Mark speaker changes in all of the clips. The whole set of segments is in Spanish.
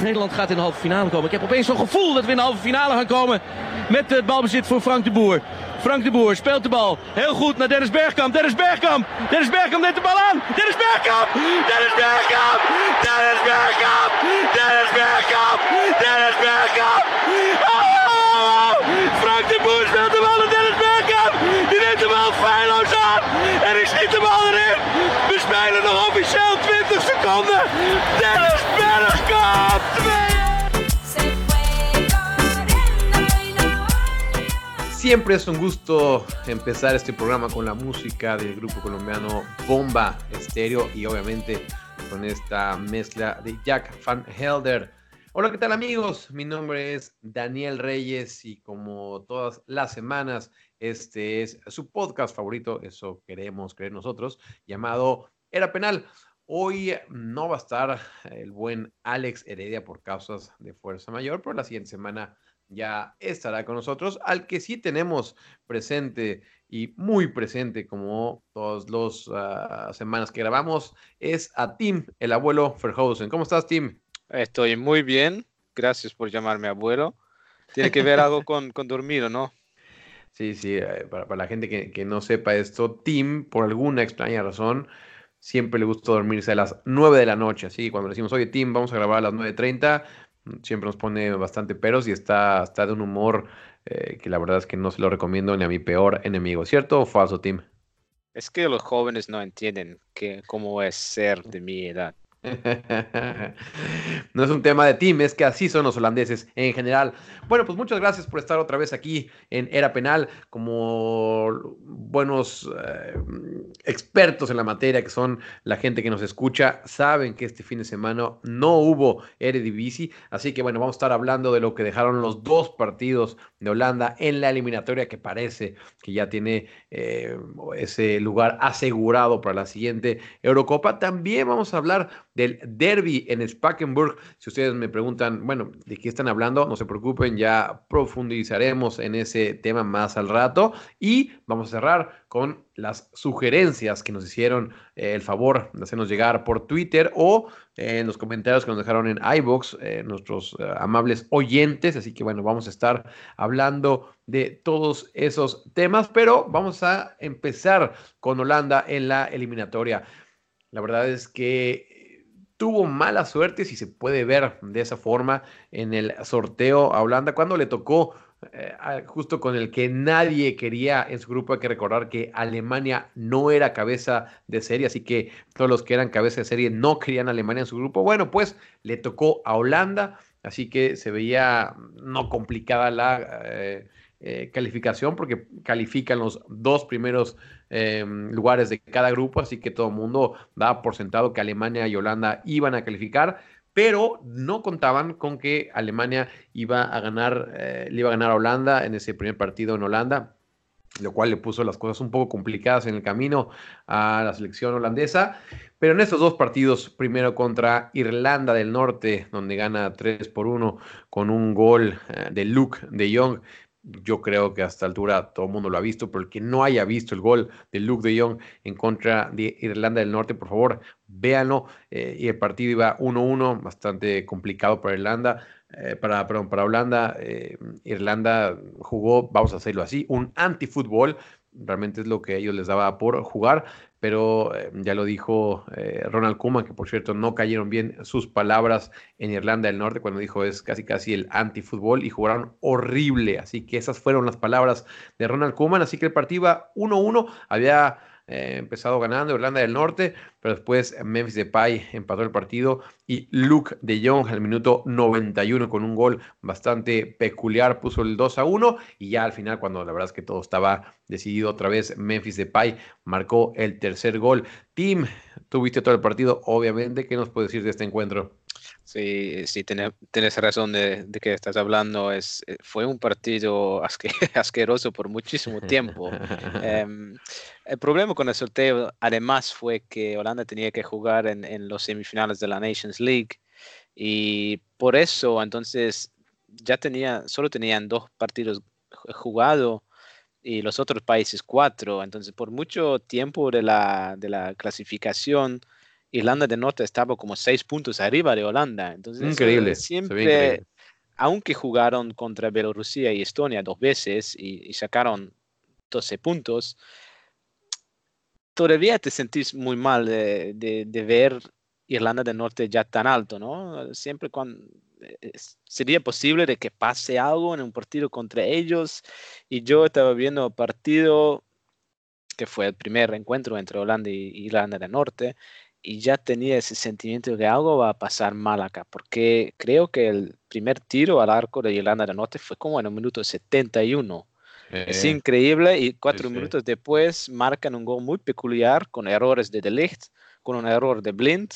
Speaker 1: Nederland gaat in de halve finale komen. Ik heb opeens zo'n gevoel dat we in de halve finale gaan komen. Met het balbezit voor Frank de Boer. Frank de Boer speelt de bal. Heel goed naar Dennis Bergkamp. Dennis Bergkamp. Dennis Bergkamp neemt de bal aan. Dennis Bergkamp. Dennis Bergkamp. Dennis Bergkamp. Dennis Bergkamp. Dennis Bergkamp. Oh! Frank de Boer speelt de bal naar Dennis Bergkamp. Die neemt de bal feilloos aan. En ik schiet de bal erin. We spelen nog officieel 20 seconden. Dennis Bergkamp. 2
Speaker 2: Siempre es un gusto empezar este programa con la música del grupo colombiano Bomba Estéreo y obviamente con esta mezcla de Jack Van Helder. Hola, ¿qué tal amigos? Mi nombre es Daniel Reyes y como todas las semanas, este es su podcast favorito, eso queremos creer nosotros, llamado Era Penal. Hoy no va a estar el buen Alex Heredia por causas de fuerza mayor, pero la siguiente semana ya estará con nosotros, al que sí tenemos presente y muy presente como todas las uh, semanas que grabamos, es a Tim, el abuelo Verhausen. ¿Cómo estás, Tim?
Speaker 3: Estoy muy bien, gracias por llamarme abuelo. Tiene que ver algo con, con dormir, ¿no?
Speaker 2: Sí, sí, eh, para, la gente que, que no sepa esto, Tim, por alguna extraña razón, siempre le gusta dormirse a las 9 de la noche. Así que cuando le decimos, oye, Tim, vamos a grabar a las 9.30, siempre nos pone bastante peros y está, está de un humor eh, que la verdad es que no se lo recomiendo ni a mi peor enemigo. ¿Cierto o falso, Tim?
Speaker 3: Es que los jóvenes no entienden que, cómo es ser de mi edad.
Speaker 2: no es un tema de team, es que así son los holandeses en general. Bueno, pues muchas gracias por estar otra vez aquí en Era Penal como buenos eh, expertos en la materia que son la gente que nos escucha. Saben que este fin de semana no hubo Eredivisie, así que bueno, vamos a estar hablando de lo que dejaron los dos partidos de Holanda en la eliminatoria que parece que ya tiene eh, ese lugar asegurado para la siguiente Eurocopa. También vamos a hablar del derby en Spakenburg. Si ustedes me preguntan, bueno, ¿de qué están hablando? No se preocupen, ya profundizaremos en ese tema más al rato. Y vamos a cerrar con las sugerencias que nos hicieron eh, el favor de hacernos llegar por Twitter o eh, en los comentarios que nos dejaron en iBox eh, nuestros amables oyentes. Así que bueno, vamos a estar hablando de todos esos temas, pero vamos a empezar con Holanda en la eliminatoria. La verdad es que tuvo mala suerte, si se puede ver de esa forma, en el sorteo a Holanda, cuando le tocó eh, justo con el que nadie quería en su grupo. Hay que recordar que Alemania no era cabeza de serie, así que todos los que eran cabeza de serie no querían a Alemania en su grupo. Bueno, pues le tocó a Holanda, así que se veía no complicada la eh, eh, calificación porque califican los dos primeros eh, lugares de cada grupo, así que todo el mundo daba por sentado que Alemania y Holanda iban a calificar, pero no contaban con que Alemania iba a ganar, eh, le iba a ganar a Holanda en ese primer partido en Holanda, lo cual le puso las cosas un poco complicadas en el camino a la selección holandesa. Pero en estos dos partidos, primero contra Irlanda del Norte, donde gana 3 por 1 con un gol eh, de Luke de Jong, yo creo que a esta altura todo el mundo lo ha visto, pero el que no haya visto el gol de Luke de Jong en contra de Irlanda del Norte, por favor, véanlo. Eh, y el partido iba 1-1, bastante complicado para Irlanda. Eh, para, perdón, para Holanda, eh, Irlanda jugó, vamos a hacerlo así, un anti-fútbol, realmente es lo que ellos les daba por jugar, pero eh, ya lo dijo eh, Ronald Koeman, que por cierto no cayeron bien sus palabras en Irlanda del Norte cuando dijo es casi casi el antifútbol y jugaron horrible, así que esas fueron las palabras de Ronald Koeman, así que el partido iba 1-1, había eh, empezado ganando Irlanda del Norte, pero después Memphis Depay empató el partido y Luke de Jong al minuto 91 con un gol bastante peculiar puso el 2 a 1 y ya al final cuando la verdad es que todo estaba decidido otra vez Memphis Depay marcó el tercer gol. Tim, tuviste todo el partido, obviamente, ¿qué nos puedes decir de este encuentro?
Speaker 3: Sí, sí, tienes, tienes razón de, de, que estás hablando. Es, eh, fue un partido asque, asqueroso por muchísimo tiempo. um, el problema con el sorteo, además, fue que Holanda tenía que jugar en, en, los semifinales de la Nations League y por eso, entonces, ya tenía, solo tenían dos partidos jugados y los otros países cuatro. Entonces, por mucho tiempo de la, de la clasificación, Irlanda del Norte estaba como seis puntos arriba de Holanda. Entonces,
Speaker 2: increíble.
Speaker 3: Siempre, aunque jugaron contra Bielorrusia y Estonia dos veces y, sacaron 12 puntos, todavía te sentís muy mal de, de, ver Irlanda del Norte ya tan alto, ¿no? Siempre cuando eh, sería posible de que pase algo en un partido contra ellos y yo estaba viendo el partido que fue el primer encuentro entre Holanda y Irlanda del Norte y ya tenía ese sentimiento de que algo va a pasar mal acá, porque creo que el primer tiro al arco de Irlanda del Norte fue como en el minuto 71. es increíble y cuatro minutos después marcan un gol muy peculiar con errores de De con un error de Blind.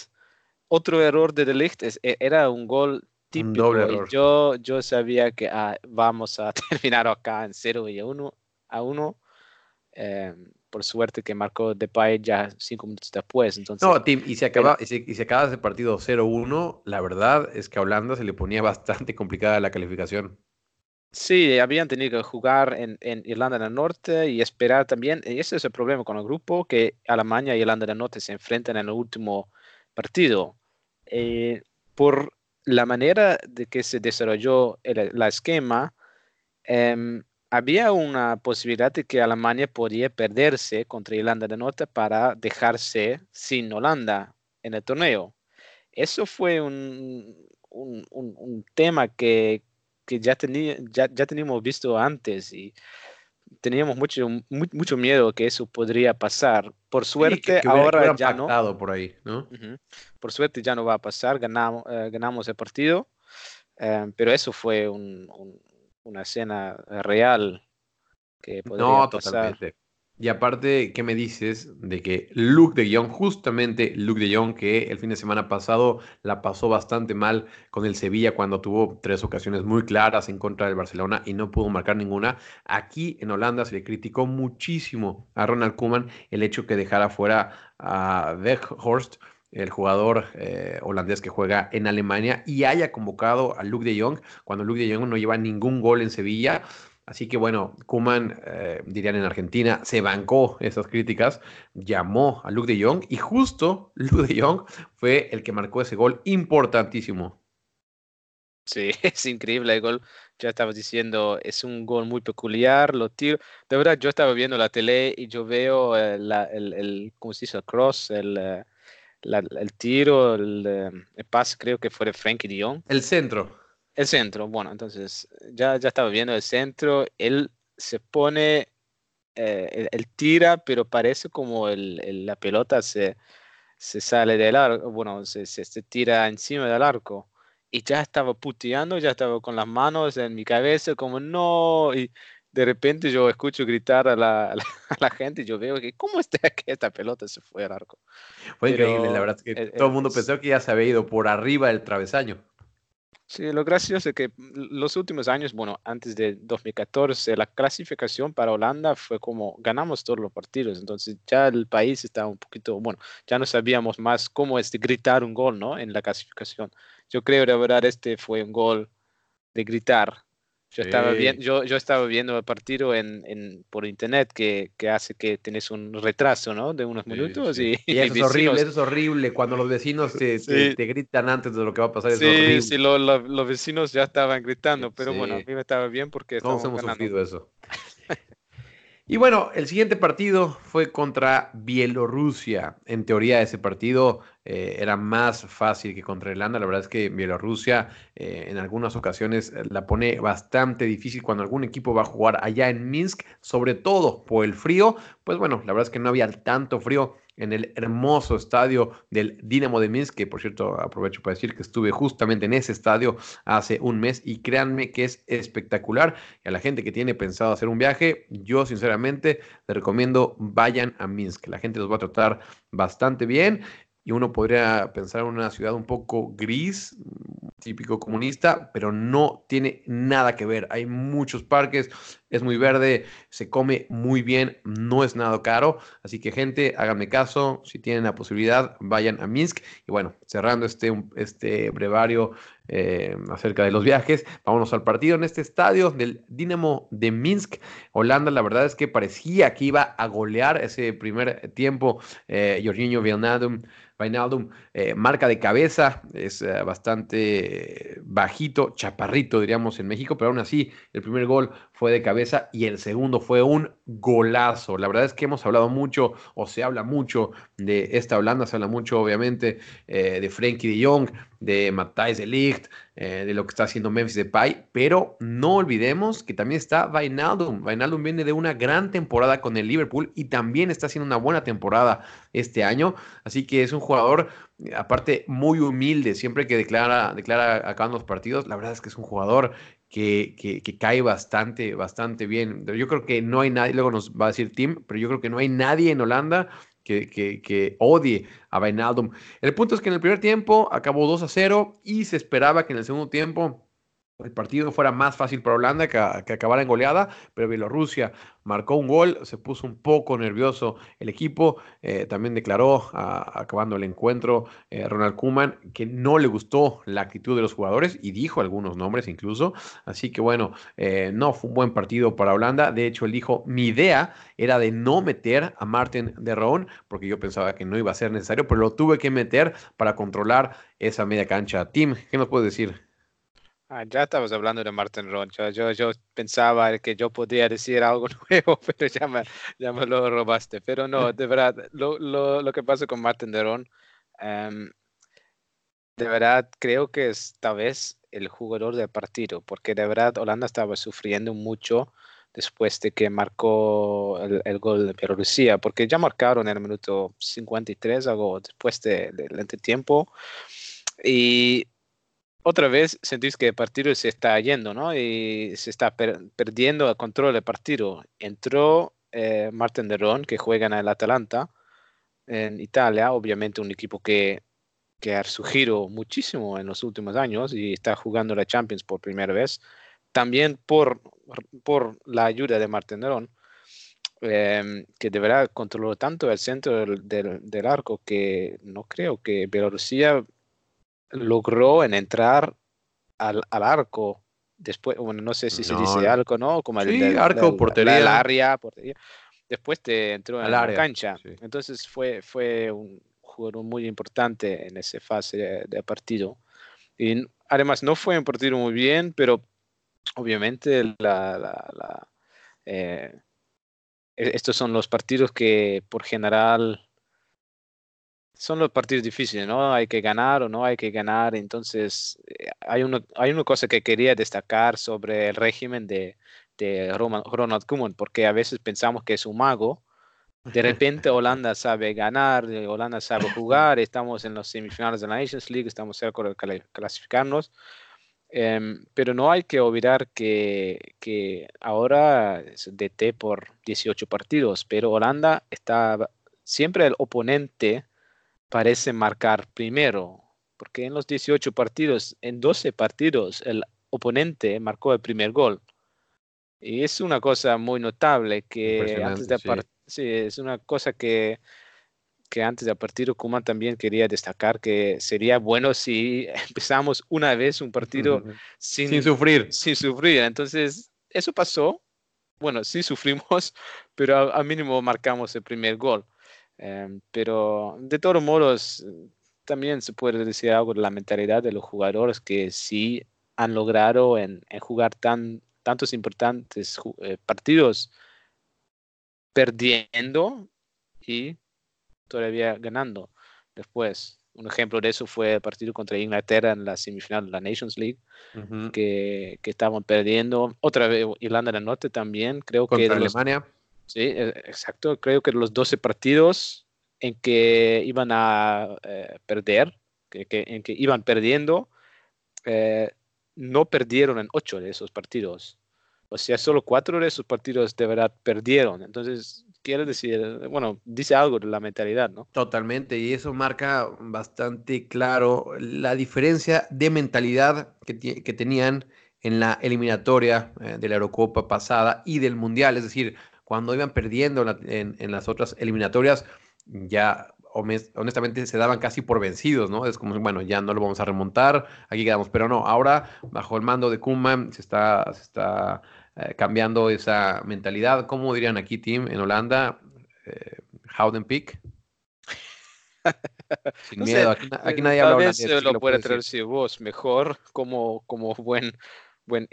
Speaker 3: Otro error de De e, era un gol típico. Y yo, yo sabía que ah, vamos a terminar acá en 0 y a 1. A uno. Em, por suerte que marcó Depay ya cinco minutos después. Entonces,
Speaker 2: no, Tim, y se acaba, y se, acaba ese partido 0-1, la verdad es que a Holanda se le ponía bastante complicada la calificación.
Speaker 3: Sí, habían tenido que jugar en, en, Irlanda del Norte y esperar también. Y ese es el problema con el grupo, que Alemania y Irlanda del Norte se enfrentan en el último partido. Eh, por la manera de que se desarrolló el la esquema, eh, había una posibilidad de que Alemania podía perderse contra Irlanda del Norte para dejarse sin Holanda en el torneo. Eso fue un, un, un, tema que, que ya, tenía, ya, ya, teníamos visto antes y teníamos mucho, mucho miedo que eso podría pasar. Por suerte, ahora ya no.
Speaker 2: Por, ahí, ¿no?
Speaker 3: por suerte ya no va a pasar, ganamos, eh, ganamos el partido, eh, pero eso fue un, una escena real que podría no, totalmente.
Speaker 2: Y aparte, ¿qué me dices de que Luke de Jong, justamente Luke de Jong, que el fin de semana pasado la pasó bastante mal con el Sevilla cuando tuvo tres ocasiones muy claras en contra del Barcelona y no pudo marcar ninguna, aquí en Holanda se le criticó muchísimo a Ronald Koeman el hecho que dejara fuera a Weghorst el jugador eh, holandés que juega en Alemania, y haya convocado a Luke de Jong cuando Luke de Jong no lleva ningún gol en Sevilla. Así que bueno, Kuman, eh, dirían en Argentina, se bancó esas críticas, llamó a Luke de Jong y justo Luke de Jong fue el que marcó ese gol importantísimo.
Speaker 3: Sí, es increíble el gol. Ya estabas diciendo, es un gol muy peculiar, lo tiro. De verdad, yo estaba viendo la tele y yo veo eh, el, el, ¿cómo se dice? El cross, el, el tiro, el, pase creo que fue de Frankie Dion.
Speaker 2: El centro.
Speaker 3: El centro, bueno, entonces ya, ya estaba viendo el centro, él se pone, eh, él, tira, pero parece como el, la pelota se, se sale del arco, bueno, se, se, se, tira encima del arco. Y ya estaba puteando, ya estaba con las manos en mi cabeza, como no, y de repente yo escucho gritar a la, a la, gente y yo veo que, ¿cómo está que esta pelota se fue al arco?
Speaker 2: Fue increíble, la verdad, que e, todo el mundo pensó que ya se había ido por arriba del travesaño.
Speaker 3: Sí, lo gracioso es que los últimos años, bueno, antes de 2014, la clasificación para Holanda fue como ganamos todos los partidos, entonces ya el país estaba un poquito, bueno, ya no sabíamos más cómo es de gritar un gol, ¿no? En la clasificación. Yo creo de verdad este fue un gol de gritar, yo, estaba viendo, yo, yo, estaba viendo el partido en, en, por internet que, que, hace que tenés un retraso, ¿no? De unos minutos. Y,
Speaker 2: y, eso es horrible, eso es horrible. Cuando los vecinos te, te, gritan antes de lo que va a pasar.
Speaker 3: Sí,
Speaker 2: horrible.
Speaker 3: sí, lo, los vecinos ya estaban gritando, pero bueno, a mí me estaba bien porque
Speaker 2: Todos hemos sufrido eso. Y bueno, el siguiente partido fue contra Bielorrusia. En teoría ese partido eh, era más fácil que contra Irlanda. La verdad es que Bielorrusia eh, en algunas ocasiones eh, la pone bastante difícil cuando algún equipo va a jugar allá en Minsk, sobre todo por el frío. Pues bueno, la verdad es que no había tanto frío en el hermoso estadio del Dinamo de Minsk, que por cierto aprovecho para decir que estuve justamente en ese estadio hace un mes y créanme que es espectacular. Y a la gente que tiene pensado hacer un viaje, yo sinceramente les recomiendo vayan a Minsk. La gente los va a tratar bastante bien y uno podría pensar en una ciudad un poco gris, típico comunista, pero no tiene nada que ver. Hay muchos parques, es muy verde, se come muy bien, no es nada caro. Así que gente, háganme caso, si tienen la posibilidad, vayan a Minsk. Y bueno, cerrando este, este brevario eh, acerca de los viajes, vámonos al partido en este estadio del Dinamo de Minsk. Holanda, la verdad es que parecía que iba a golear ese primer tiempo. Eh, Jorginho Wijnaldum eh, marca de cabeza, es eh, bastante bajito, chaparrito diríamos en México, pero aún así el primer gol fue de cabeza y el segundo fue un golazo. La verdad es que hemos hablado mucho o se habla mucho de esta Holanda, se habla mucho obviamente eh, de Frenkie de Jong, de Matthijs de Ligt, de lo que está haciendo Memphis Depay, pero no olvidemos que también está Vainaldum. Vainaldum viene de una gran temporada con el Liverpool y también está haciendo una buena temporada este año, así que es un jugador, eh, aparte, muy humilde, siempre que declara, declara acabando los partidos, la verdad es que es un jugador que, que, cae bastante, bastante bien. Yo creo que no hay nadie, luego nos va a decir Tim, pero yo creo que no hay nadie en Holanda que, que, odie a Vainaldum. El punto es que en el primer tiempo acabó 2 a 0 y se esperaba que en el segundo tiempo el partido fuera más fácil para Holanda que, acabara en goleada, pero Bielorrusia marcó un gol, se puso un poco nervioso el equipo, eh, también declaró acabando el encuentro eh, Ronald Koeman que no le gustó la actitud de los jugadores y dijo algunos nombres incluso, así que bueno, eh, no fue un buen partido para Holanda, de hecho él dijo, mi idea era de no meter a Martin de Roon, porque yo pensaba que no iba a ser necesario, pero lo tuve que meter para controlar esa media cancha. Tim, ¿qué nos puedes decir?
Speaker 3: Ah, ya estabas hablando de Martin Roncha. Yo, yo pensaba que yo podía decir algo nuevo, pero ya me, ya me lo robaste. Pero no, de verdad, lo, lo, lo que pasa con Martin de Ron, em, de verdad creo que es esta vez el jugador del partido, porque de verdad Holanda estaba sufriendo mucho después de que marcó el, el gol de Bielorrusia, porque ya marcaron en el minuto 53, algo después del de, entretiempo. Y otra vez sentís que el partido se está yendo, ¿no? Y se está perdiendo el control del partido. Entró eh, Martin de Ron, que juega en el Atalanta, en Italia, obviamente un equipo que, que ha surgido muchísimo en los últimos años y está jugando la Champions por primera vez. También por, por la ayuda de Martin de Ron, em, que de verdad controló tanto el centro del, del, del arco que no creo que Bielorrusia logró en entrar al, al arco después, bueno, no sé si se dice arco, ¿no?
Speaker 2: Como el sí, arco, portería.
Speaker 3: El área, portería. Después te entró en la cancha. Entonces fue, fue un jugador muy importante en esa fase de, partido. Y además no fue un partido muy bien, pero obviamente la, la, la eh, e, estos son los partidos que por general son los partidos difíciles, ¿no? Hay que ganar o no hay que ganar. Entonces, eh, hay, uno, hay una cosa que quería destacar sobre el régimen de, de Ronald Koeman, porque a veces pensamos que es un mago. De repente Holanda sabe ganar, eh, Holanda sabe jugar, estamos en los semifinales de la Nations League, estamos cerca de clasificarnos. Em, pero no hay que olvidar que, que ahora es DT por 18 partidos, pero Holanda está siempre el oponente parece marcar primero, porque en los 18 partidos, en 12 partidos, el oponente marcó el primer gol. Y es una cosa muy notable que antes de sí. es una cosa que, que antes del partido Kuma también quería destacar que sería bueno si empezamos una vez un partido sin,
Speaker 2: sin sufrir.
Speaker 3: Sin sufrir. Entonces, eso pasó. Bueno, sí sufrimos, pero al mínimo marcamos el primer gol. Em, pero de todos modos, también se puede decir algo de la mentalidad de los jugadores que sí han logrado en, jugar tan, tantos importantes eh, partidos perdiendo y todavía ganando después. Un ejemplo de eso fue el partido contra Inglaterra en la semifinal de la Nations League, que, que, estaban perdiendo. Otra vez Irlanda del Norte también, creo
Speaker 2: que...
Speaker 3: Contra
Speaker 2: Alemania.
Speaker 3: Sí, e, exacto. Creo que los 12 partidos en que iban a eh, perder, que, en que iban perdiendo, eh, no perdieron en 8 de esos partidos. O sea, solo 4 de esos partidos de verdad perdieron. Entonces, quiere decir, bueno, dice algo de la mentalidad, ¿no?
Speaker 2: Totalmente, y eso marca bastante claro la diferencia de mentalidad que, que tenían en la eliminatoria eh, de la Eurocopa pasada y del Mundial. Es decir, cuando iban perdiendo en, en las otras eliminatorias, ya honestamente se daban casi por vencidos, ¿no? Es como, bueno, ya no lo vamos a remontar, aquí quedamos, pero no, ahora bajo el mando de Koeman se está, se está eh, cambiando esa mentalidad. ¿Cómo dirían aquí, Tim, en Holanda? Eh, Howden Peak.
Speaker 3: Sin miedo, aquí, aquí, nadie habla holandés. Vez lo, puede traducir vos mejor como, como buen, buen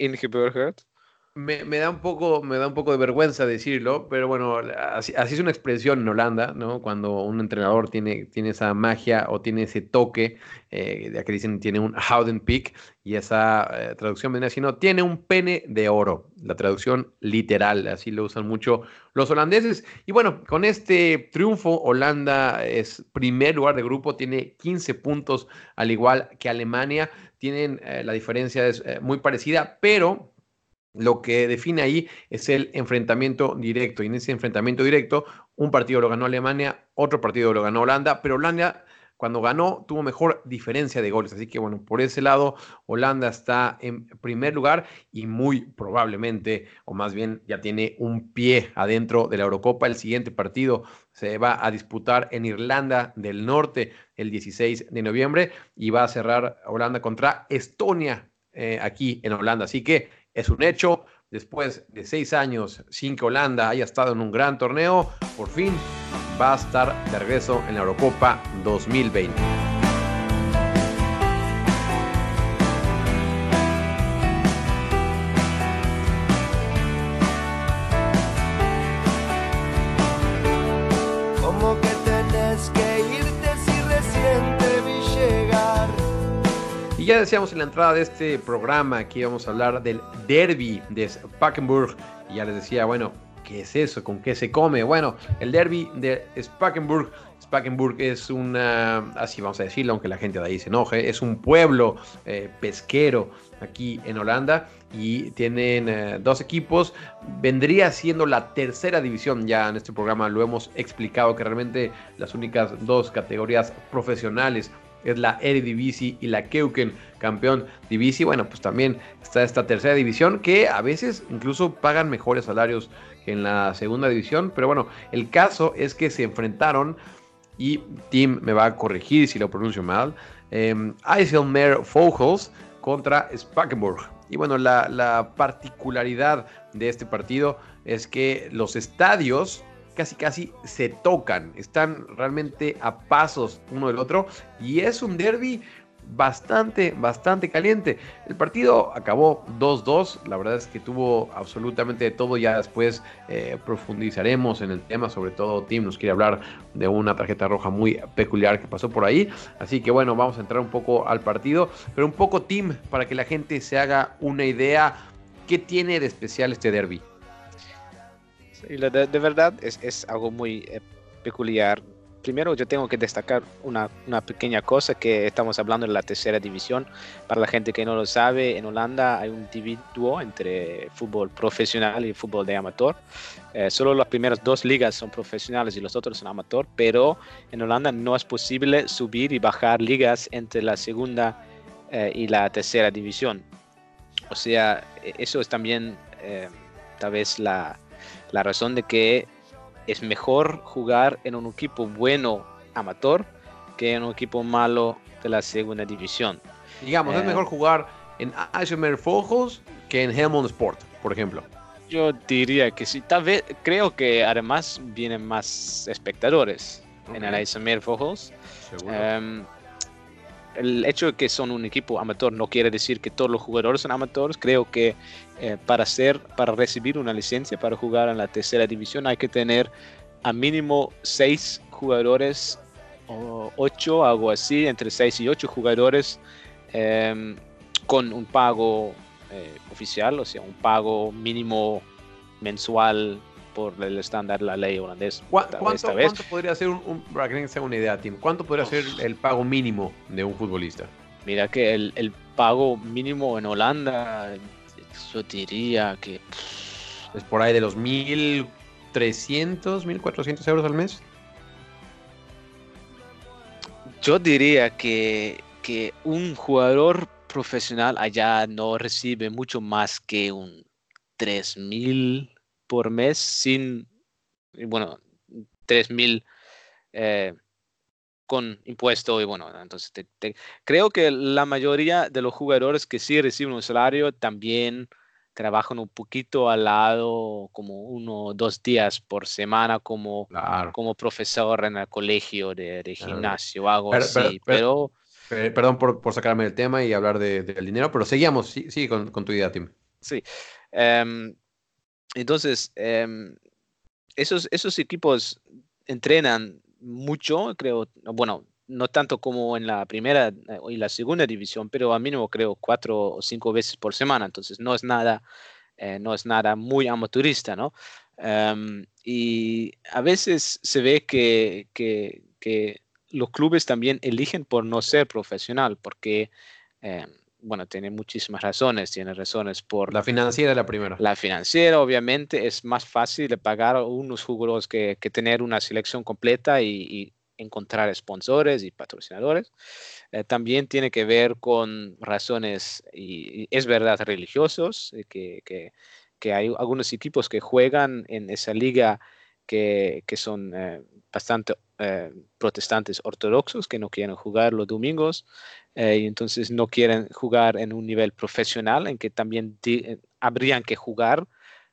Speaker 2: me, da un poco, me da un poco de vergüenza decirlo, pero bueno, así, es una expresión en Holanda, ¿no? Cuando un entrenador tiene, tiene esa magia o tiene ese toque, eh, ya que dicen tiene un Howden Peak, y esa eh, traducción viene así, no, tiene un pene de oro, la traducción literal, así lo usan mucho los holandeses. Y bueno, con este triunfo, Holanda es primer lugar de grupo, tiene 15 puntos, al igual que Alemania, tienen, eh, la diferencia es eh, muy parecida, pero lo que define ahí es el enfrentamiento directo. Y en ese enfrentamiento directo, un partido lo ganó Alemania, otro partido lo ganó Holanda, pero Holanda cuando ganó tuvo mejor diferencia de goles. Así que bueno, por ese lado, Holanda está en primer lugar y muy probablemente, o más bien ya tiene un pie adentro de la Eurocopa. El siguiente partido se va a disputar en Irlanda del Norte el 16 de noviembre y va a cerrar Holanda contra Estonia eh, aquí en Holanda. Así que es un hecho. Después de seis años sin que Holanda haya estado en un gran torneo, por fin va a estar de regreso en la Eurocopa 2020. Decíamos en la entrada de este programa que íbamos a hablar del derby de Spakenburg. Y ya les decía, bueno, ¿qué es eso? ¿Con qué se come? Bueno, el derby de Spakenburg. Spakenburg es una, así vamos a decirlo, aunque la gente de ahí se enoje, es un pueblo eh, pesquero aquí en Holanda y tienen eh, dos equipos. Vendría siendo la tercera división, ya en este programa lo hemos explicado que realmente las únicas dos categorías profesionales es la Eredivisie y la Keuken campeón Divisie. Bueno, pues también está esta tercera división que a veces incluso pagan mejores salarios que en la segunda división. Pero bueno, el caso es que se enfrentaron y Tim me va a corregir si lo pronuncio mal. Eh, Vogels contra Spakenburg. Y bueno, la particularidad de este partido es que los estadios casi casi se tocan, están realmente a pasos uno del otro y es un derby bastante, bastante caliente. El partido acabó 2-2, la verdad es que tuvo absolutamente de todo, ya después eh, profundizaremos en el tema, sobre todo Tim nos quiere hablar de una tarjeta roja muy peculiar que pasó por ahí, así que bueno, vamos a entrar un poco al partido, pero un poco Tim para que la gente se haga una idea, ¿qué tiene de especial este derby?
Speaker 3: De, verdad es, es, algo muy eh, peculiar. Primero yo tengo que destacar una, una, pequeña cosa que estamos hablando de la tercera división. Para la gente que no lo sabe, en Holanda hay un dividuo entre fútbol profesional y fútbol de amateur. Eh, solo las primeras dos ligas son profesionales y los otros son amateur, pero en Holanda no es posible subir y bajar ligas entre la segunda eh, y la tercera división. O sea, e, eso es también tal vez la, la razón de que es mejor jugar en un equipo bueno amateur que en un equipo malo de la segunda división.
Speaker 2: Digamos, es eh, mejor jugar en ASMR Fojos que en Helmond Sport, por ejemplo.
Speaker 3: Yo diría que sí, tal vez creo que además vienen más espectadores en el ASMR Fojos. Em, el hecho de que son un equipo amateur no quiere decir que todos los jugadores son amateurs. Creo que eh, para, ser, para recibir una licencia para jugar en la tercera división hay que tener a mínimo seis jugadores o ocho, algo así, entre seis y ocho jugadores em, con un pago eh, oficial, o sea, un pago mínimo mensual por el estándar, la ley holandesa.
Speaker 2: ¿Cuánto, podría ser, un, para que tengan una idea, Tim, cuánto podría ser el pago mínimo de un futbolista?
Speaker 3: Mira que el, el pago mínimo en Holanda yo diría que...
Speaker 2: Es por ahí de los 1.300, 1.400 euros al mes.
Speaker 3: Yo diría que, que un jugador profesional allá no recibe mucho más que un 3 mil por mes sin, bueno, 3 mil eh, con impuesto y bueno, entonces creo que la mayoría de los jugadores que sí reciben un salario también trabajan un poquito al lado, como uno o dos días por semana como, como profesor en el colegio de, gimnasio, algo así, pero...
Speaker 2: perdón por, por, sacarme del tema y hablar del dinero, pero seguíamos, sí, con, con, tu idea, Tim.
Speaker 3: Sí. Em, entonces, em, esos, esos equipos entrenan mucho, creo, bueno, no tanto como en la primera eh, y la segunda división, pero a mínimo creo cuatro o cinco veces por semana, entonces no es nada, eh, no es nada muy amateurista, ¿no? Em, y a veces se ve que, que, que, los clubes también eligen por no ser profesional, porque, em, bueno, tiene muchísimas razones, tiene razones por...
Speaker 2: La financiera la primera.
Speaker 3: La financiera, obviamente, es más fácil de pagar a unos jugadores que, que tener una selección completa y encontrar sponsores y patrocinadores. Eh, también tiene que ver con razones, y, es verdad, religiosos, eh, que, que, que, hay algunos equipos que juegan en esa liga que, que son eh, bastante protestantes ortodoxos, que no quieren jugar los domingos y entonces no quieren jugar en un nivel profesional en que también habrían que jugar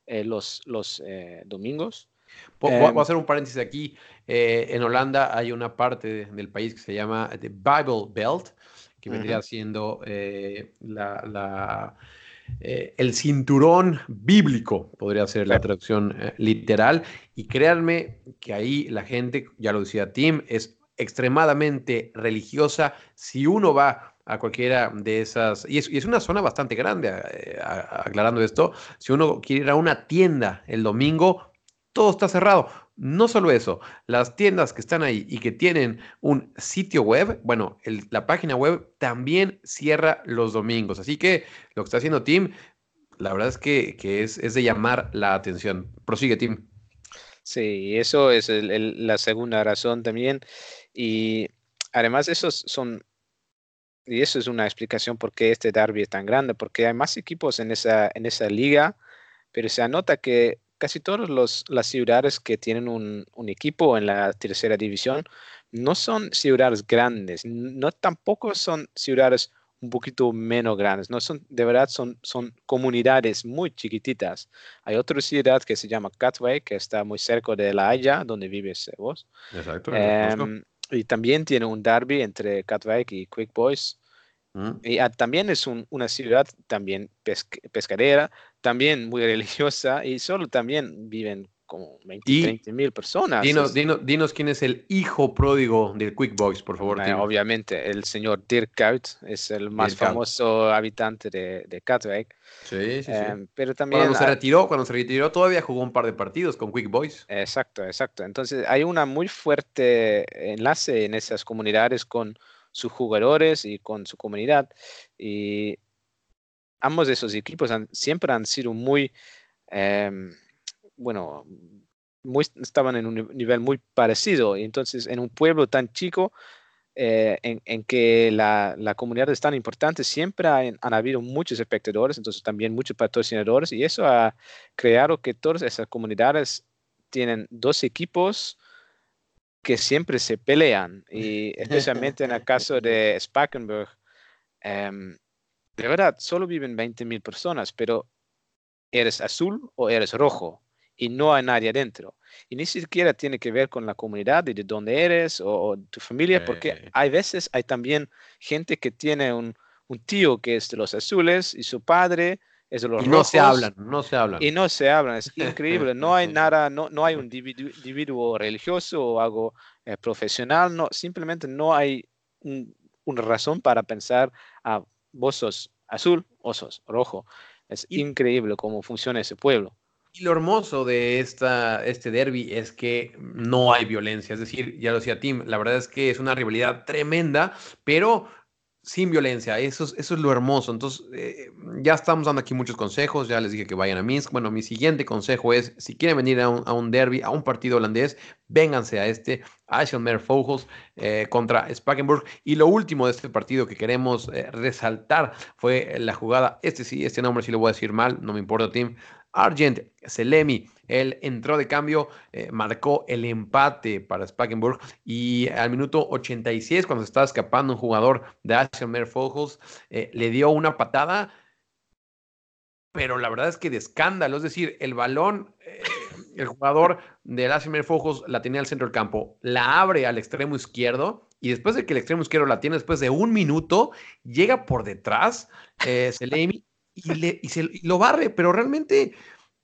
Speaker 3: los, los domingos.
Speaker 2: Voy a em, hacer un paréntesis aquí. Eh, en Holanda hay una parte del país que se llama The Bible Belt, que vendría siendo eh, la, eh, el cinturón bíblico, podría ser la traducción literal. Y créanme que ahí la gente, ya lo decía Tim, es extremadamente religiosa. Si uno va a cualquiera de esas, y es, y es una zona bastante grande, aclarando esto, si uno quiere ir a una tienda el domingo, todo está cerrado. No solo eso, las tiendas que están ahí y que tienen un sitio web, bueno, la página web también cierra los domingos. Así que lo que está haciendo Tim, la verdad es que, es, de llamar la atención. Prosigue, Tim.
Speaker 3: Sí, eso es la segunda razón también. Y además, esos son y eso es una explicación por qué este derby es tan grande, porque hay más equipos en esa, en esa liga, pero se anota que casi todas las ciudades que tienen un, equipo en la tercera división no son ciudades grandes, no tampoco son ciudades un poquito menos grandes, no son, de verdad son, son comunidades muy chiquititas. Hay otra ciudad que se llama Catway, que está muy cerca de La Haya, donde vives vos. Exacto. Em, y también tiene un derby entre Catway y Quick Boys. Mm. Y ah, también es una ciudad también pescadera, también muy religiosa y solo también viven como 20 mil personas.
Speaker 2: Dinos, dinos, quién es el hijo pródigo del Quick Boys, por favor.
Speaker 3: obviamente, el señor Dirk Kuyt es el más famoso habitante de, de Katwijk.
Speaker 2: Sí, sí, sí. Em, pero también, cuando se retiró, cuando se retiró, todavía jugó un par de partidos con Quick Boys.
Speaker 3: Exacto, exacto. Entonces hay una muy fuerte enlace en esas comunidades con sus jugadores y con su comunidad. Y ambos de esos equipos siempre han sido muy, em, bueno, muy, estaban en un nivel muy parecido. Y entonces, en un pueblo tan chico, eh, en, que la, la, comunidad es tan importante, siempre han, habido muchos espectadores, entonces también muchos patrocinadores, y eso ha creado que todas esas comunidades tienen dos equipos que siempre se pelean, y especialmente en el caso de Spakenburg, em, de verdad, solo viven 20.000 personas, pero eres azul o eres rojo y no hay nadie adentro. Y ni siquiera tiene que ver con la comunidad y de dónde eres o, tu familia, porque hay veces, hay también gente que tiene un, un, tío que es de los azules y su padre es de los y
Speaker 2: no se hablan, no se hablan.
Speaker 3: Y no se hablan, es increíble. No hay nada, no, no hay un individuo religioso o algo eh, profesional, no, simplemente no hay una razón para pensar, a ah, vos sos azul o sos rojo. Es increíble cómo funciona ese pueblo.
Speaker 2: Y lo hermoso de esta, este derby es que no hay violencia. Es decir, ya lo decía Tim, la verdad es que es una rivalidad tremenda, pero sin violencia. Eso es, eso es lo hermoso. Entonces, eh, ya estamos dando aquí muchos consejos. Ya les dije que vayan a Minsk. Bueno, mi siguiente consejo es, si quieren venir a un, a un derby, a un partido holandés, vénganse a este, Eichelmer Vogels eh, contra Spakenburg. Y lo último de este partido que queremos eh, resaltar fue la jugada, este sí, este nombre sí lo voy a decir mal, no me importa, Tim, Argent Selemi, él entró de cambio, eh, marcó el empate para Spakenburg y al minuto 86, cuando se estaba escapando un jugador de Ashelmer Fogels, eh, le dio una patada, pero la verdad es que de escándalo, es decir, el balón, eh, el jugador del Ashelmer Fogels la tenía al centro del campo, la abre al extremo izquierdo y después de que el extremo izquierdo la tiene, después de un minuto, llega por detrás Selemi y, le, y, se, lo barre, pero realmente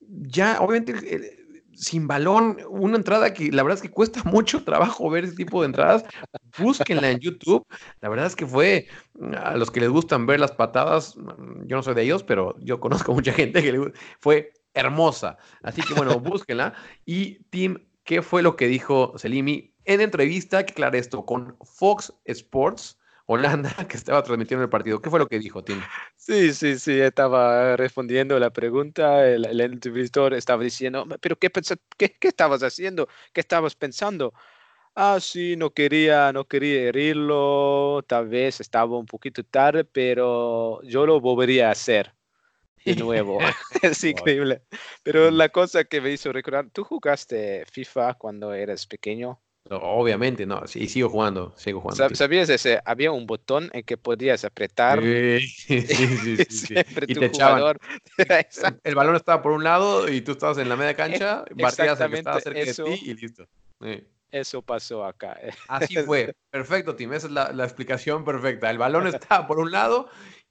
Speaker 2: ya, obviamente, sin balón, una entrada que la verdad es que cuesta mucho trabajo ver ese tipo de entradas. Búsquenla en YouTube. La verdad es que fue a los que les gustan ver las patadas. mm, Yo no soy de ellos, pero yo conozco mucha gente que le, fue hermosa. Así que bueno, búsquenla. Y Tim, ¿qué fue lo que dijo Selimi en entrevista? Que aclare esto con Fox Sports. Holanda, que estaba transmitiendo el partido. ¿Qué fue lo que dijo, Tim?
Speaker 3: Sí, sí, sí, estaba respondiendo la pregunta, el, el entrevistador estaba diciendo, pero qué, qué, ¿qué, estabas haciendo? ¿Qué estabas pensando? Ah, sí, no quería, no quería herirlo, tal vez estaba un poquito tarde, pero yo lo volvería a hacer de nuevo. es increíble. Pero la cosa que me hizo recordar, ¿tú jugaste FIFA cuando eras pequeño?
Speaker 2: Obviamente, no, sí, sigo jugando, sigo jugando.
Speaker 3: ¿Sabías ese? Había un botón en que podías apretar.
Speaker 2: Sí, sí, sí, sí, sí. y te echaban. El, balón estaba por un lado y tú estabas en la media cancha, batías al que estaba cerca eso, de ti y listo. Sí.
Speaker 3: Eso pasó acá.
Speaker 2: Así fue. Perfecto, Tim. Esa es la, la explicación perfecta. El balón estaba por un lado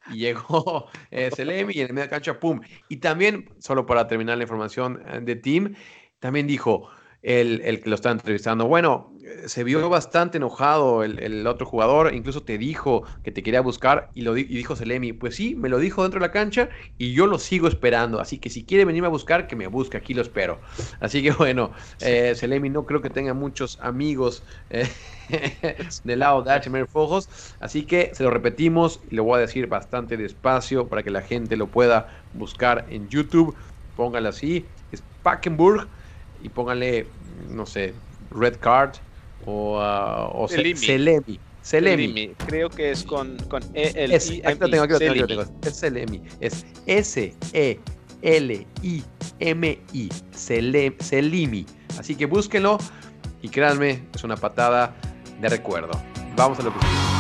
Speaker 2: y llegó eh, y en la media cancha, ¡pum! Y también, solo para terminar la información de Tim, también dijo el, el, que lo está entrevistando. Bueno, se vio bastante enojado el, el, otro jugador, incluso te dijo que te quería buscar y, lo, y dijo Selemi, pues sí, me lo dijo dentro de la cancha y yo lo sigo esperando, así que si quiere venirme a buscar, que me busque, aquí lo espero. Así que bueno, eh, Selemi no creo que tenga muchos amigos eh, del lado de HMR Fojos, así que se lo repetimos y lo voy a decir bastante despacio para que la gente lo pueda buscar en YouTube, póngale así, es Packenburg y pónganle, no sé, Red Card o, uh, o
Speaker 3: Selimi.
Speaker 2: Selemi. Selemi.
Speaker 3: Selimi. Creo que es con, con E, L,
Speaker 2: I, aquí lo tengo, aquí lo tengo, tengo. Es Selemi. Es S-E-L-I-M-I. Selimi. Así que búsquenlo y créanme, es una patada de recuerdo. Vamos a lo que sigue.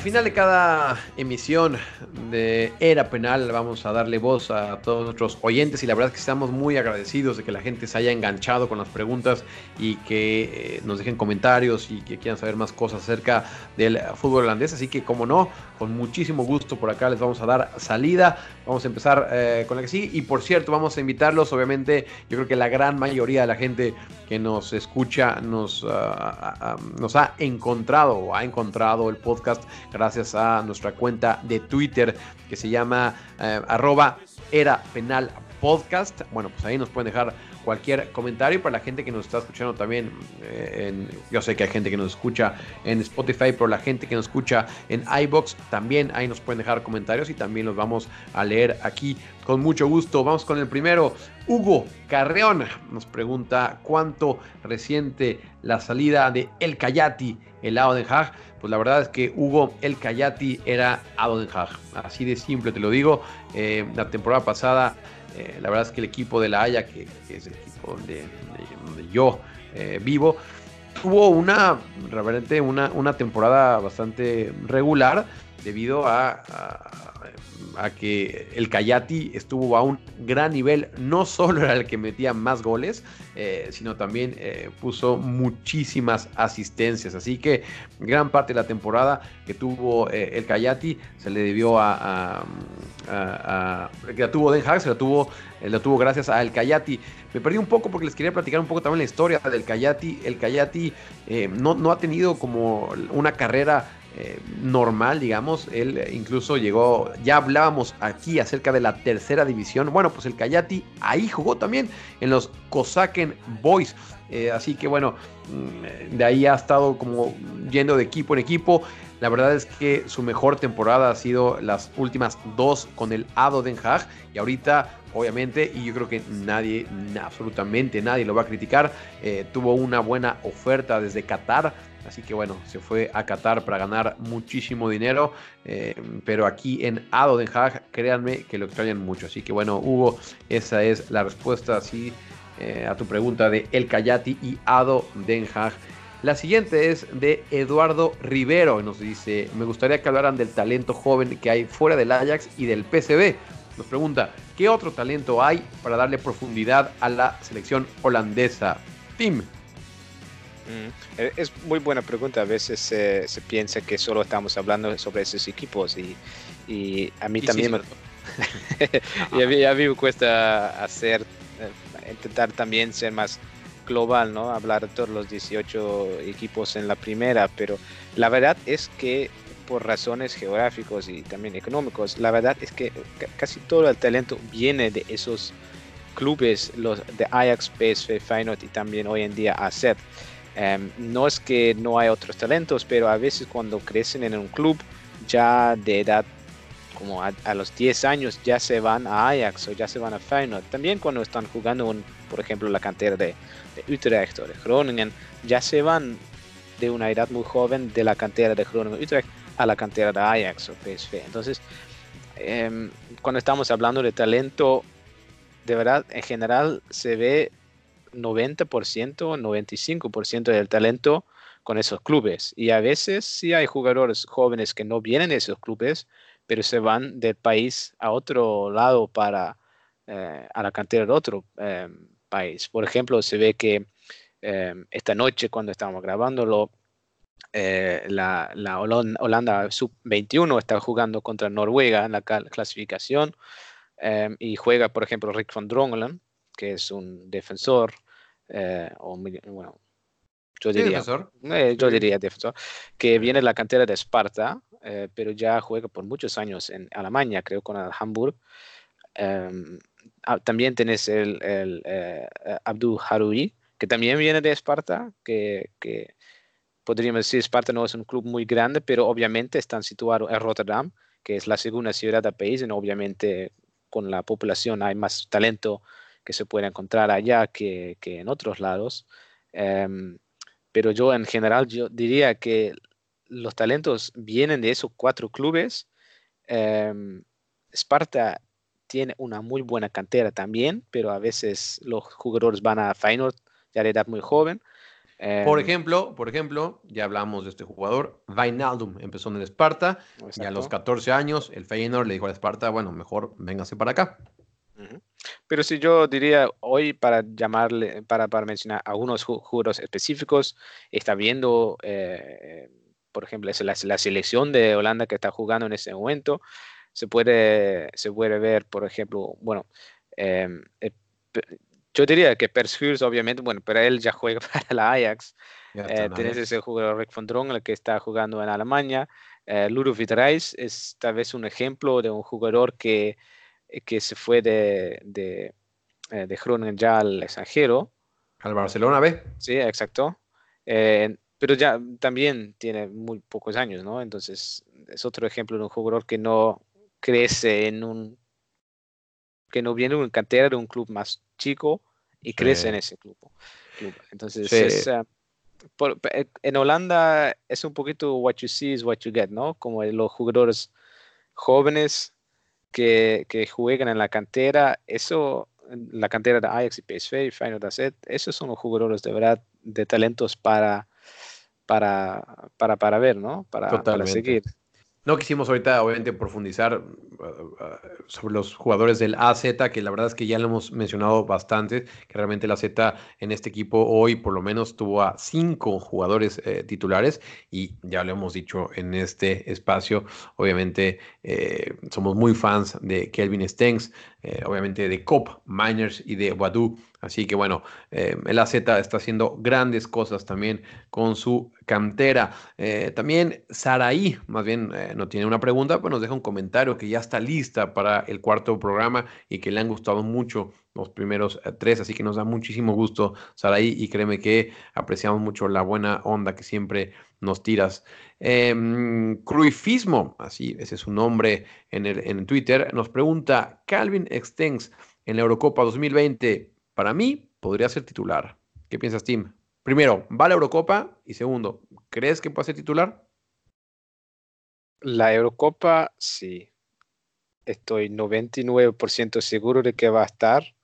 Speaker 2: Final de cada emisión de Era Penal vamos a darle voz a todos nuestros oyentes y la verdad es que estamos muy agradecidos de que la gente se haya enganchado con las preguntas y que eh, nos dejen comentarios y que quieran saber más cosas acerca del fútbol holandés. Así que como no, con muchísimo gusto por acá les vamos a dar salida. Vamos a empezar eh, con la que sigue y por cierto vamos a invitarlos, obviamente yo creo que la gran mayoría de la gente que nos escucha nos, uh, uh, nos ha encontrado o ha encontrado el podcast gracias a nuestra cuenta de Twitter que se llama uh, arroba era penal podcast. Bueno, pues ahí nos pueden dejar cualquier comentario para la gente que nos está escuchando también. Eh, en, yo sé que hay gente que nos escucha en Spotify, pero la gente que nos escucha en iBox también ahí nos pueden dejar comentarios y también los vamos a leer aquí con mucho gusto. Vamos con el primero. Hugo Carreón nos pregunta cuánto reciente la salida de El Cayati, el lado de Haag. Pues la verdad es que Hugo El Cayati era a Den Haag. Así de simple te lo digo. Eh, la temporada pasada eh, la verdad es que el equipo de La Haya, que, es el equipo donde, donde yo eh, vivo, tuvo una, realmente una, una temporada bastante regular debido a, a, que el Cayati estuvo a un gran nivel. No solo era el que metía más goles, eh, sino también eh, puso muchísimas asistencias. Así que gran parte de la temporada que tuvo eh, el Cayati se le debió a, que la tuvo Den Haag, se la tuvo, la tuvo gracias al Cayati. Me perdí un poco porque les quería platicar un poco también la historia del Cayati. El Cayati no, no ha tenido como una carrera eh, normal, digamos. Él incluso llegó, ya hablábamos aquí acerca de la tercera división. Bueno, pues el Cayati ahí jugó también en los Kosaken Boys. Eh, así que bueno, mm, de ahí ha estado como yendo de equipo en equipo. La verdad es que su mejor temporada ha sido las últimas dos con el Ado Den Haag. Y ahorita, obviamente, y yo creo que nadie, absolutamente nadie lo va a criticar, eh, tuvo una buena oferta desde Qatar Así que bueno, se fue a Qatar para ganar muchísimo dinero. Eh, pero aquí en Ado Den Haag, créanme que lo extrañan mucho. Así que bueno, Hugo, esa es la respuesta así eh, a tu pregunta de El Cayati y Ado Den Haag. La siguiente es de Eduardo Rivero. Nos dice: Me gustaría que hablaran del talento joven que hay fuera del Ajax y del PCB. Nos pregunta: ¿Qué otro talento hay para darle profundidad a la selección holandesa? Tim.
Speaker 3: Mm, e, es muy buena pregunta. A veces se piensa que solo estamos hablando sobre esos equipos y, a mí también me, y a mí, me cuesta hacer, eh, intentar también ser más global, ¿no? Hablar de todos los 18 equipos en la primera, pero la verdad es que por razones geográficos y también económicos, la verdad es que casi todo el talento viene de esos clubes, los de Ajax, PSV, Feyenoord y también hoy en día AZ. Em, no es que no hay otros talentos, pero a veces cuando crecen en un club ya de edad como a, los 10 años ya se van a Ajax o ya se van a Feyenoord. También cuando están jugando, por ejemplo, la cantera de, Utrecht o de Groningen, ya se van de una edad muy joven de la cantera de Groningen Utrecht a la cantera de Ajax o PSV. Entonces, em, cuando estamos hablando de talento, de verdad, en general se ve 90%, 95% del talento con esos clubes. Y a veces sí hay jugadores jóvenes que no vienen de esos clubes, pero se van del país a otro lado para eh, a la cantera de otro eh, país. Por ejemplo, se ve que eh, esta noche cuando estábamos grabándolo, la, la, Holanda sub-21 está jugando contra Noruega en la clasificación y juega, por ejemplo, Rick van Drongelen, que es un defensor, eh, o bueno, yo diría, defensor. Eh, yo diría defensor, que viene de la cantera de Esparta, eh, pero ya juega por muchos años en Alemania, creo, con el Hamburg. Em, ah, también tenés el, el Abdul Haroui, que también viene de Esparta, que, que podríamos decir Esparta no es un club muy grande, pero obviamente están situados en Rotterdam, que es la segunda ciudad del país, y obviamente con la población hay más talento que se puede encontrar allá que, que en otros lados. Em, pero yo en general yo diría que los talentos vienen de esos cuatro clubes. Eh, Sparta tiene una muy buena cantera también, pero a veces los jugadores van a Feyenoord ya de edad muy joven.
Speaker 2: por em, ejemplo, por ejemplo, ya hablamos de este jugador, Wijnaldum empezó en el Sparta y a los 14 años el Feyenoord le dijo a Sparta, bueno, mejor véngase para acá.
Speaker 3: Pero si yo diría hoy para llamarle, para, para mencionar algunos jugadores específicos, está viendo, eh, por ejemplo, la, la, selección de Holanda que está jugando en ese momento. Se puede, se puede ver, por ejemplo, bueno, em, eh, yo diría que Persfurs, obviamente, bueno, pero él ya juega para la Ajax. Eh, tienes ese jugador Rick von Drong, que está jugando en Alemania. Eh, Ludovic Reis es tal vez un ejemplo de un jugador que eh, que se fue de, de, eh, de Groningen ya al extranjero.
Speaker 2: Al Barcelona B.
Speaker 3: Sí, exacto. Eh, pero ya también tiene muy pocos años, ¿no? Entonces es otro ejemplo de un jugador que no crece en un que no viene de una cantera de un club más chico y crece en ese club. Entonces en Holanda es un poquito what you see is what you get, ¿no? Como los jugadores jóvenes que, que juegan en la cantera, eso, la cantera de Ajax y PSV y Feyenoord AZ, esos son los jugadores de verdad de talentos para, para, para, para ver, ¿no? Para, para seguir.
Speaker 2: No quisimos ahorita, obviamente, profundizar uh, uh, sobre los jugadores del AZ, que la verdad es que ya lo hemos mencionado bastante, que realmente el AZ en este equipo hoy por lo menos tuvo a cinco jugadores eh, titulares y ya lo hemos dicho en este espacio, obviamente eh, somos muy fans de Kelvin Stengs, eh, obviamente de Cop, Miners y de Wadu. Así que bueno, eh, el AZ está haciendo grandes cosas también con su cantera. Eh, también Saraí, más bien no tiene una pregunta, pero nos deja un comentario que ya está lista para el cuarto programa y que le han gustado mucho los primeros tres, así que nos da muchísimo gusto Saraí y créeme que apreciamos mucho la buena onda que siempre nos tiras. Eh, así, ese es su nombre en, el, en Twitter, nos pregunta, Calvin Extens en la Eurocopa 2020, para mí podría ser titular. ¿Qué piensas, Tim? Primero, ¿va a la Eurocopa? Y segundo, ¿crees que puede ser titular?
Speaker 3: La Eurocopa, sí. Estoy 99% seguro de que va a estar.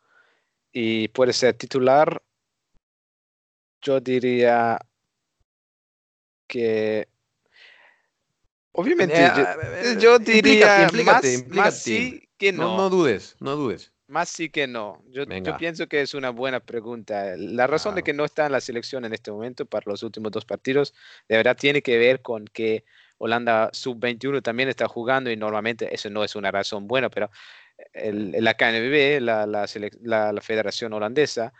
Speaker 3: Y puede ser titular. Yo diría que Obviamente, yo, diría más, sí que no.
Speaker 2: no. dudes, no dudes.
Speaker 3: Más sí que no. Yo, pienso que es una buena pregunta. La razón de que no está en la selección en este momento para los últimos dos partidos, de verdad tiene que ver con que Holanda sub-21 también está jugando y normalmente eso no es una razón buena, pero el, la KNVB, la, la, la Federación Holandesa,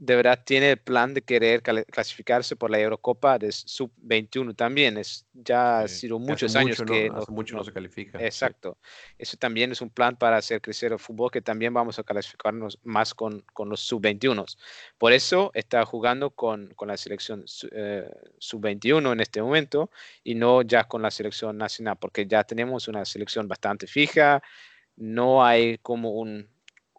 Speaker 3: de verdad tiene el plan de querer clasificarse por la Eurocopa de sub-21 también. Es, ya ha sido muchos años que
Speaker 2: no, mucho no, se califica.
Speaker 3: Exacto. Eso también es un plan para hacer crecer el fútbol que también vamos a clasificarnos más con, con los sub-21. Por eso está jugando con, con la selección eh, sub-21 en este momento y no ya con la selección nacional, porque ya tenemos una selección bastante fija. No hay como un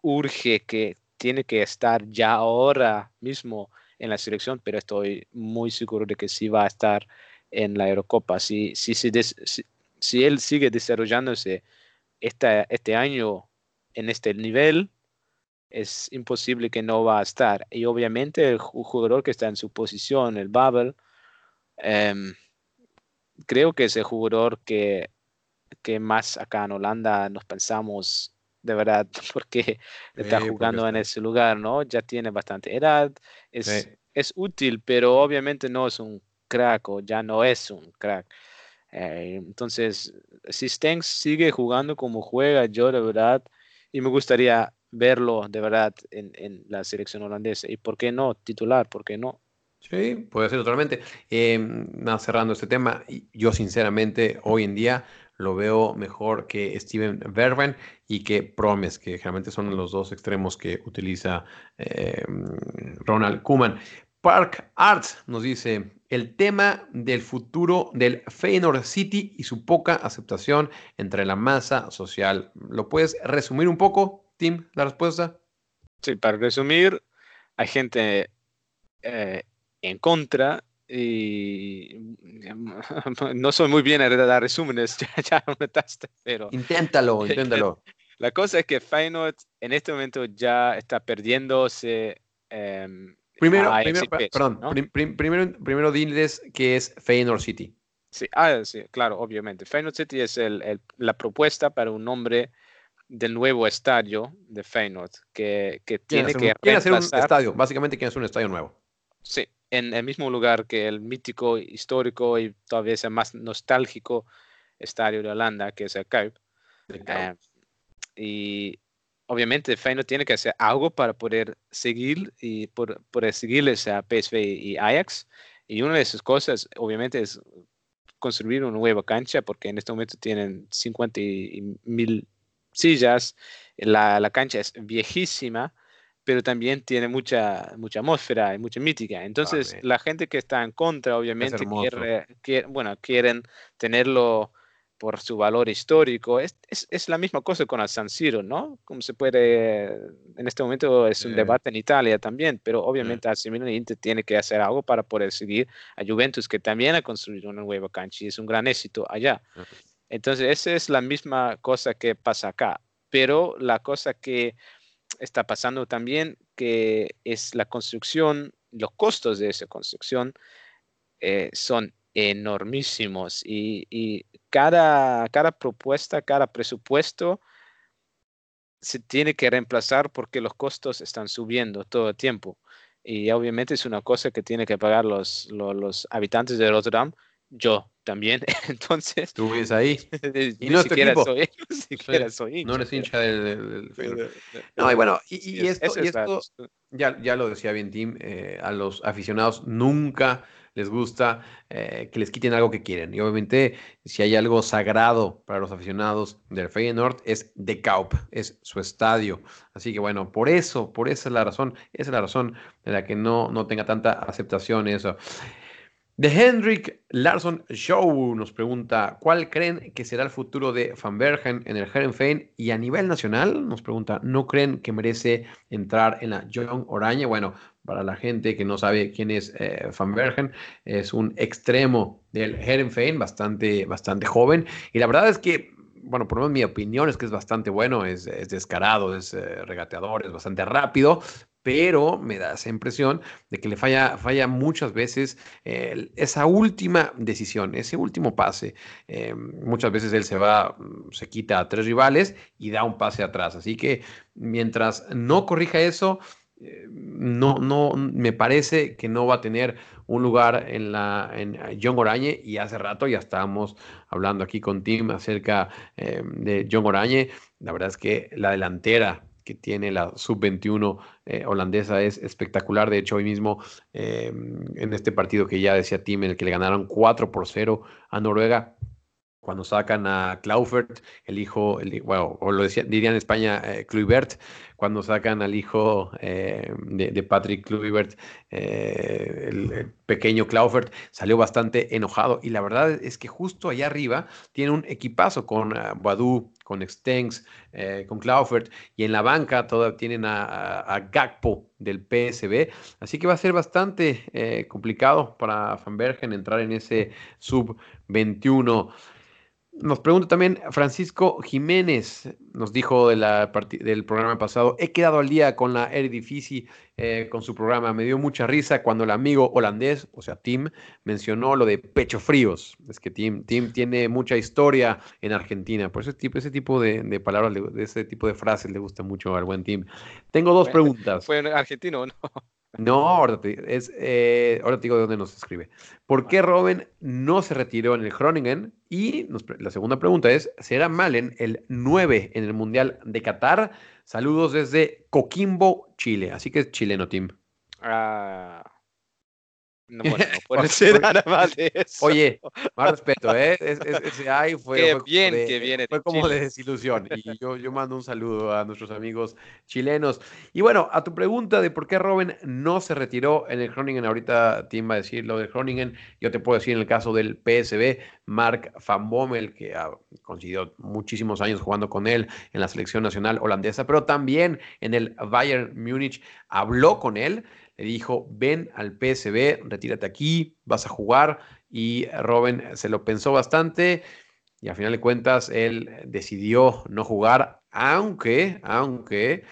Speaker 3: urge que tiene que estar ya ahora mismo en la selección, pero estoy muy seguro de que sí va a estar en la Eurocopa. Si, si, si, él sigue desarrollándose este año en este nivel, es imposible que no va a estar. Y obviamente el jugador que está en su posición, el Babel, em, creo que es el jugador que, que más acá en Holanda nos pensamos de verdad, porque está jugando en ese lugar, ¿no? Ya tiene bastante edad, es, es útil, pero obviamente no es un crack o ya no es un crack. Eh, entonces, si Stengs sigue jugando como juega, yo de verdad, y me gustaría verlo de verdad en, en la selección holandesa. ¿Y por qué no? Titular, ¿por qué no?
Speaker 2: Sí, puede ser totalmente. Eh, cerrando este tema, yo sinceramente hoy en día lo veo mejor que Steven Verben y que Promes, que generalmente son los dos extremos que utiliza eh, Ronald Kuman. Park Arts nos dice el tema del futuro del Feyenoord City y su poca aceptación entre la masa social. ¿Lo puedes resumir un poco, Tim, la respuesta?
Speaker 3: Sí, para resumir, hay gente eh, en contra y no soy muy bien a dar resúmenes, ya, ya notaste, pero...
Speaker 2: Inténtalo, inténtalo.
Speaker 3: La cosa es que Feyenoord en este momento ya está perdiéndose...
Speaker 2: Em, primero, primero, perdón, primero, primero diles que es Feyenoord City.
Speaker 3: Sí, ah, sí, claro, obviamente. Feyenoord City es el, la propuesta para un nombre del nuevo estadio de Feyenoord, que, que tiene que...
Speaker 2: Quiere hacer un estadio, básicamente quiere hacer un estadio nuevo.
Speaker 3: Sí, en el mismo lugar que el mítico, histórico y todavía el más nostálgico estadio de Holanda, que es el Kuip. Eh, y obviamente Feyenoord tiene que hacer algo para poder seguir y por, poder seguirles a PSV y Ajax. Y una de esas cosas, obviamente, es construir una nueva cancha, porque en este momento tienen 50 mil sillas. La, la cancha es viejísima pero también tiene mucha, mucha atmósfera y mucha mítica. Entonces, la gente que está en contra, obviamente, quiere, bueno, quieren tenerlo por su valor histórico. Es, es, es, la misma cosa con el San Siro, ¿no? Como se puede, en este momento es un debate en Italia también, pero obviamente AC Milan Inter tiene que hacer algo para poder seguir a Juventus, que también ha construido una nueva cancha y es un gran éxito allá. Entonces, esa es la misma cosa que pasa acá. Pero la cosa que está pasando también que es la construcción, los costos de esa construcción eh, son enormísimos y, cada, cada propuesta, cada presupuesto se tiene que reemplazar porque los costos están subiendo todo el tiempo. Y obviamente es una cosa que tiene que pagar los, los, habitantes de Rotterdam, yo también. Entonces.
Speaker 2: Tú ahí.
Speaker 3: y no siquiera soy, siquiera soy.
Speaker 2: No eres hincha del. no, y bueno, y, esto, ya, ya lo decía bien Tim, eh, a los aficionados nunca les gusta eh, que les quiten algo que quieren. Y obviamente, si hay algo sagrado para los aficionados del Feyenoord, es De Kaup, es su estadio. Así que bueno, por eso, por esa es la razón, esa es la razón de la que no, no tenga tanta aceptación eso. De Hendrik Larsson Show nos pregunta, ¿cuál creen que será el futuro de Van Bergen en el Herenveen? Y a nivel nacional nos pregunta, ¿no creen que merece entrar en la John Oraña? Bueno, para la gente que no sabe quién es eh, Van Bergen, es un extremo del Herenveen, bastante, bastante joven. Y la verdad es que bueno, por lo menos mi opinión es que es bastante bueno, es, descarado, es eh, regateador, es bastante rápido, pero me da esa impresión de que le falla, falla muchas veces esa última decisión, ese último pase. Eh, muchas veces él se va, mm, se quita a tres rivales y da un pase atrás. Así que mientras no corrija eso, eh, no, no, me parece que no va a tener un lugar en la en John Orañe y hace rato ya estábamos hablando aquí con Tim acerca eh, de John Orañe. La verdad es que la delantera que tiene la sub-21 eh, holandesa es espectacular. De hecho, hoy mismo en este partido que ya decía Tim, en el que le ganaron 4 por 0 a Noruega, cuando sacan a Claufert, el hijo, bueno, o lo decía, diría en España eh, cuando sacan al hijo eh, de, Patrick Kluivert, eh, el, pequeño Claufert, salió bastante enojado. Y la verdad es que justo allá arriba tiene un equipazo con uh, con Stengs, con Claufert, y en la banca todavía tienen a, a, Gakpo del PSB. Así que va a ser bastante complicado para Van Bergen entrar en ese sub-21. Nos pregunta también Francisco Jiménez, nos dijo de la del programa pasado, he quedado al día con la Eredivisie, eh, con su programa, me dio mucha risa cuando el amigo holandés, o sea, Tim, mencionó lo de pecho fríos. Es que Tim, Tim tiene mucha historia en Argentina, por ese tipo, ese tipo de, palabras, de ese tipo de frases le gusta mucho al buen Tim. Tengo dos preguntas.
Speaker 3: ¿Fue argentino o no?
Speaker 2: No, ahora te, es, eh, ahora te digo de dónde nos escribe. ¿Por qué Robin no se retiró en el Groningen? Y la segunda pregunta es, ¿será Malen el 9 en el Mundial de Qatar? Saludos desde Coquimbo, Chile. Así que es chileno, Tim. Ah,
Speaker 3: no, bueno, no puede ser nada más de eso.
Speaker 2: Oye, más respeto, ¿eh? ese ay fue,
Speaker 3: Qué bien que viene.
Speaker 2: Fue como de desilusión. Y yo, yo mando un saludo a nuestros amigos chilenos. Y bueno, a tu pregunta de por qué Robin no se retiró en el Groningen, ahorita Tim va a decir lo del Groningen. Yo te puedo decir en el caso del PSB, Mark Van Bommel, que ha conseguido muchísimos años jugando con él en la selección nacional holandesa, pero también en el Bayern Múnich, habló con él le dijo, ven al PSB, retírate aquí, vas a jugar. Y Robin se lo pensó bastante y al final de cuentas él decidió no jugar, aunque, aunque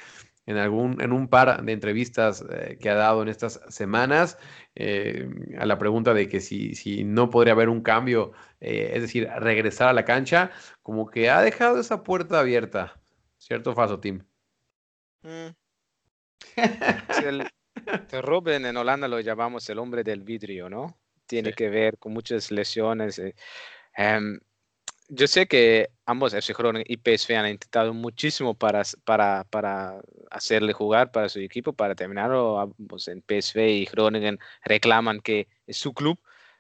Speaker 2: en, algún, en un par de entrevistas eh, que ha dado en estas semanas, eh, a la pregunta de que si, si no podría haber un cambio, eh, es decir, regresar a la cancha, como que ha dejado esa puerta abierta. ¿Cierto, Faso, Tim? Mm.
Speaker 3: Robin en Holanda lo llamamos el hombre del vidrio, ¿no? Tiene que ver con muchas lesiones. Eh, em, yo sé que ambos, FC Groningen y PSV, han intentado muchísimo para, para, para hacerle jugar para su equipo, para terminarlo. Ambos en PSV y Groningen reclaman que es su club,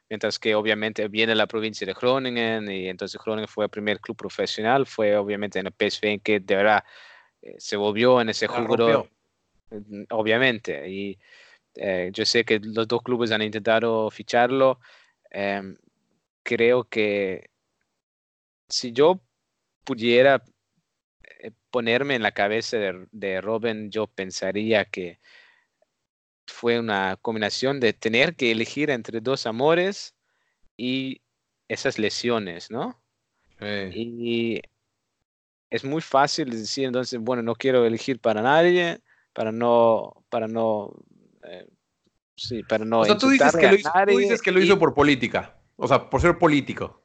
Speaker 3: mientras que obviamente viene la provincia de Groningen y entonces Groningen fue el primer club profesional, fue obviamente en el PSV en que de verdad eh, se volvió en ese jugador obviamente. Y eh, yo sé que los dos clubes han intentado ficharlo. Em, creo que si yo pudiera eh, ponerme en la cabeza de, de, Robin, yo pensaría que fue una combinación de tener que elegir entre dos amores y esas lesiones, ¿no? Y es muy fácil decir entonces, bueno, no quiero elegir para nadie, para no, para no, eh, sí, para no.
Speaker 2: O sea, tú dices, que lo hizo, tú dices que lo hizo por política. O sea, por ser político.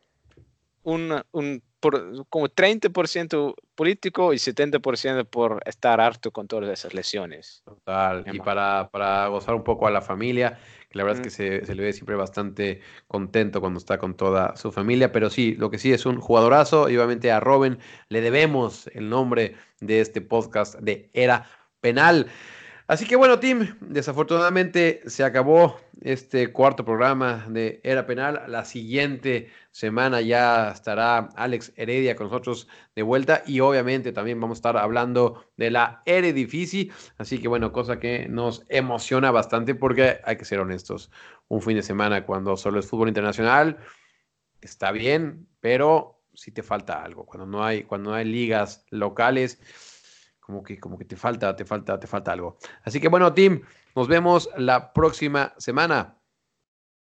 Speaker 3: Un, un por, como 30% político y 70% por estar harto con todas esas lesiones.
Speaker 2: Total. Y para, para gozar un poco a la familia, que la verdad es que se, se, le ve siempre bastante contento cuando está con toda su familia. Pero sí, lo que sí es un jugadorazo. Y obviamente a Robin le debemos el nombre de este podcast de Era Penal. Así que bueno, Tim, desafortunadamente se acabó este cuarto programa de Era Penal. La siguiente semana ya estará Alex Heredia con nosotros de vuelta y obviamente también vamos a estar hablando de la Eredivisie. Así que bueno, cosa que nos emociona bastante porque hay que ser honestos. Un fin de semana cuando solo es fútbol internacional está bien, pero sí te falta algo. Cuando no hay, cuando no hay ligas locales como que, como que te falta, te falta, te falta algo. Así que bueno, Tim, nos vemos la próxima semana.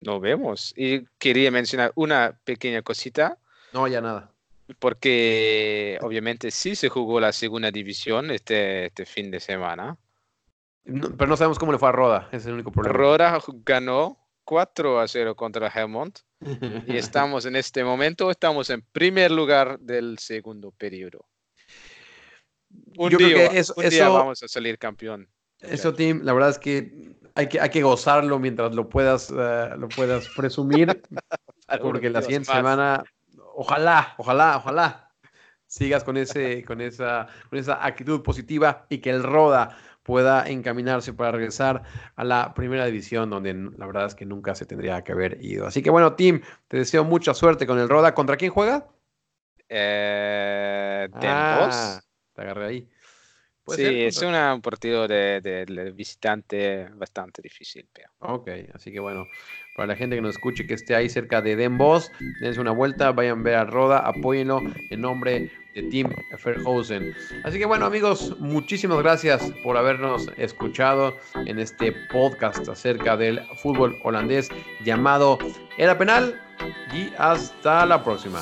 Speaker 3: Nos vemos. Y quería mencionar una pequeña cosita.
Speaker 2: No, ya nada.
Speaker 3: Porque obviamente sí se jugó la segunda división este, este fin de semana.
Speaker 2: pero no sabemos cómo le fue a Roda, es el único problema.
Speaker 3: Roda ganó 4 a 0 contra Helmont. y estamos en este momento, estamos en primer lugar del segundo periodo. Un,
Speaker 2: Yo
Speaker 3: día,
Speaker 2: creo que eso,
Speaker 3: un
Speaker 2: eso,
Speaker 3: día vamos a salir campeón.
Speaker 2: Eso, Tim, la verdad es que hay que, hay que gozarlo mientras lo puedas, uh, lo puedas presumir. porque la siguiente más. semana, ojalá, ojalá, ojalá sigas con, ese, con, esa, con esa actitud positiva y que el Roda pueda encaminarse para regresar a la primera división, donde la verdad es que nunca se tendría que haber ido. Así que bueno, Tim, te deseo mucha suerte con el Roda. ¿Contra quién juega?
Speaker 3: Eh, ah,
Speaker 2: te agarré ahí.
Speaker 3: Sí, ser, es un partido de, de, de, visitante bastante difícil. Pero.
Speaker 2: Ok, así que bueno, para la gente que nos escuche que esté ahí cerca de Den Bosch, dense una vuelta, vayan a ver a Roda, apóyenlo en nombre de Team Ferhausen. Así que bueno amigos, muchísimas gracias por habernos escuchado en este podcast acerca del fútbol holandés llamado Era Penal y hasta la próxima.